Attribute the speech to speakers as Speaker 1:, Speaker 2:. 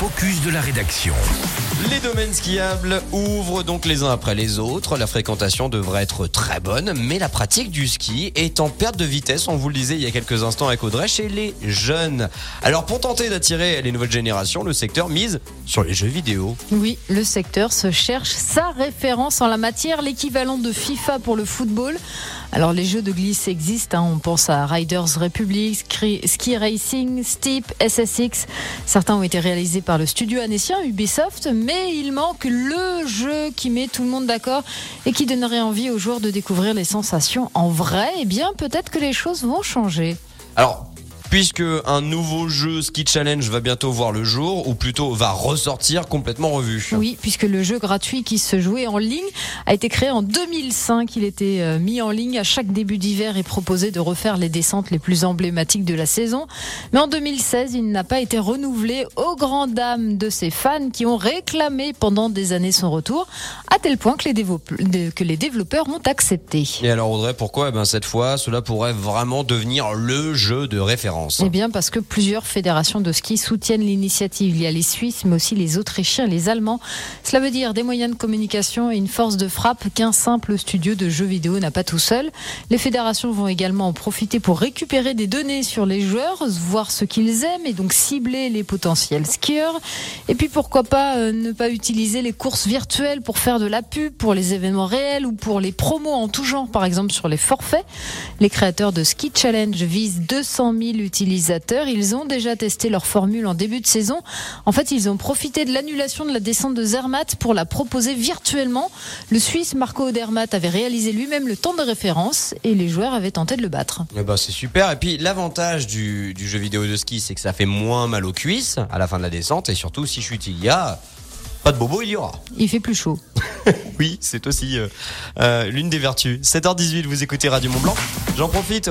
Speaker 1: focus de la rédaction.
Speaker 2: Les domaines skiables ouvrent donc les uns après les autres. La fréquentation devrait être très bonne, mais la pratique du ski est en perte de vitesse, on vous le disait il y a quelques instants avec Audrey, chez les jeunes. Alors pour tenter d'attirer les nouvelles générations, le secteur mise sur les jeux vidéo.
Speaker 3: Oui, le secteur se cherche sa référence en la matière, l'équivalent de FIFA pour le football. Alors les jeux de glisse existent, hein. on pense à Riders Republic, Ski Racing, Steep, SSX. Certains ont été réalisés par le studio annécien Ubisoft, mais il manque le jeu qui met tout le monde d'accord et qui donnerait envie aux joueurs de découvrir les sensations en vrai. Eh bien peut-être que les choses vont changer.
Speaker 2: Alors puisque un nouveau jeu Ski Challenge va bientôt voir le jour, ou plutôt va ressortir complètement revu.
Speaker 3: Oui, puisque le jeu gratuit qui se jouait en ligne a été créé en 2005. Il était euh, mis en ligne à chaque début d'hiver et proposé de refaire les descentes les plus emblématiques de la saison. Mais en 2016, il n'a pas été renouvelé aux grandes dames de ses fans qui ont réclamé pendant des années son retour, à tel point que les, que les développeurs ont accepté.
Speaker 2: Et alors Audrey, pourquoi? Eh ben, cette fois, cela pourrait vraiment devenir le jeu de référence
Speaker 3: eh bien, parce que plusieurs fédérations de ski soutiennent l'initiative. Il y a les Suisses, mais aussi les Autrichiens les Allemands. Cela veut dire des moyens de communication et une force de frappe qu'un simple studio de jeux vidéo n'a pas tout seul. Les fédérations vont également en profiter pour récupérer des données sur les joueurs, voir ce qu'ils aiment et donc cibler les potentiels skieurs. Et puis pourquoi pas euh, ne pas utiliser les courses virtuelles pour faire de la pub pour les événements réels ou pour les promos en tout genre, par exemple sur les forfaits. Les créateurs de Ski Challenge visent 200 000 utilisateurs. Ils ont déjà testé leur formule en début de saison. En fait, ils ont profité de l'annulation de la descente de Zermatt pour la proposer virtuellement. Le Suisse Marco Odermatt avait réalisé lui-même le temps de référence et les joueurs avaient tenté de le battre.
Speaker 2: Eh ben, c'est super. Et puis l'avantage du, jeu vidéo de ski, c'est que ça fait moins mal aux cuisses à la fin de la descente et surtout si chute il y a. Pas de bobo, il y aura.
Speaker 3: Il fait plus chaud.
Speaker 2: oui, c'est aussi euh, euh, l'une des vertus. 7h18, vous écoutez Radio Mont Blanc. J'en profite.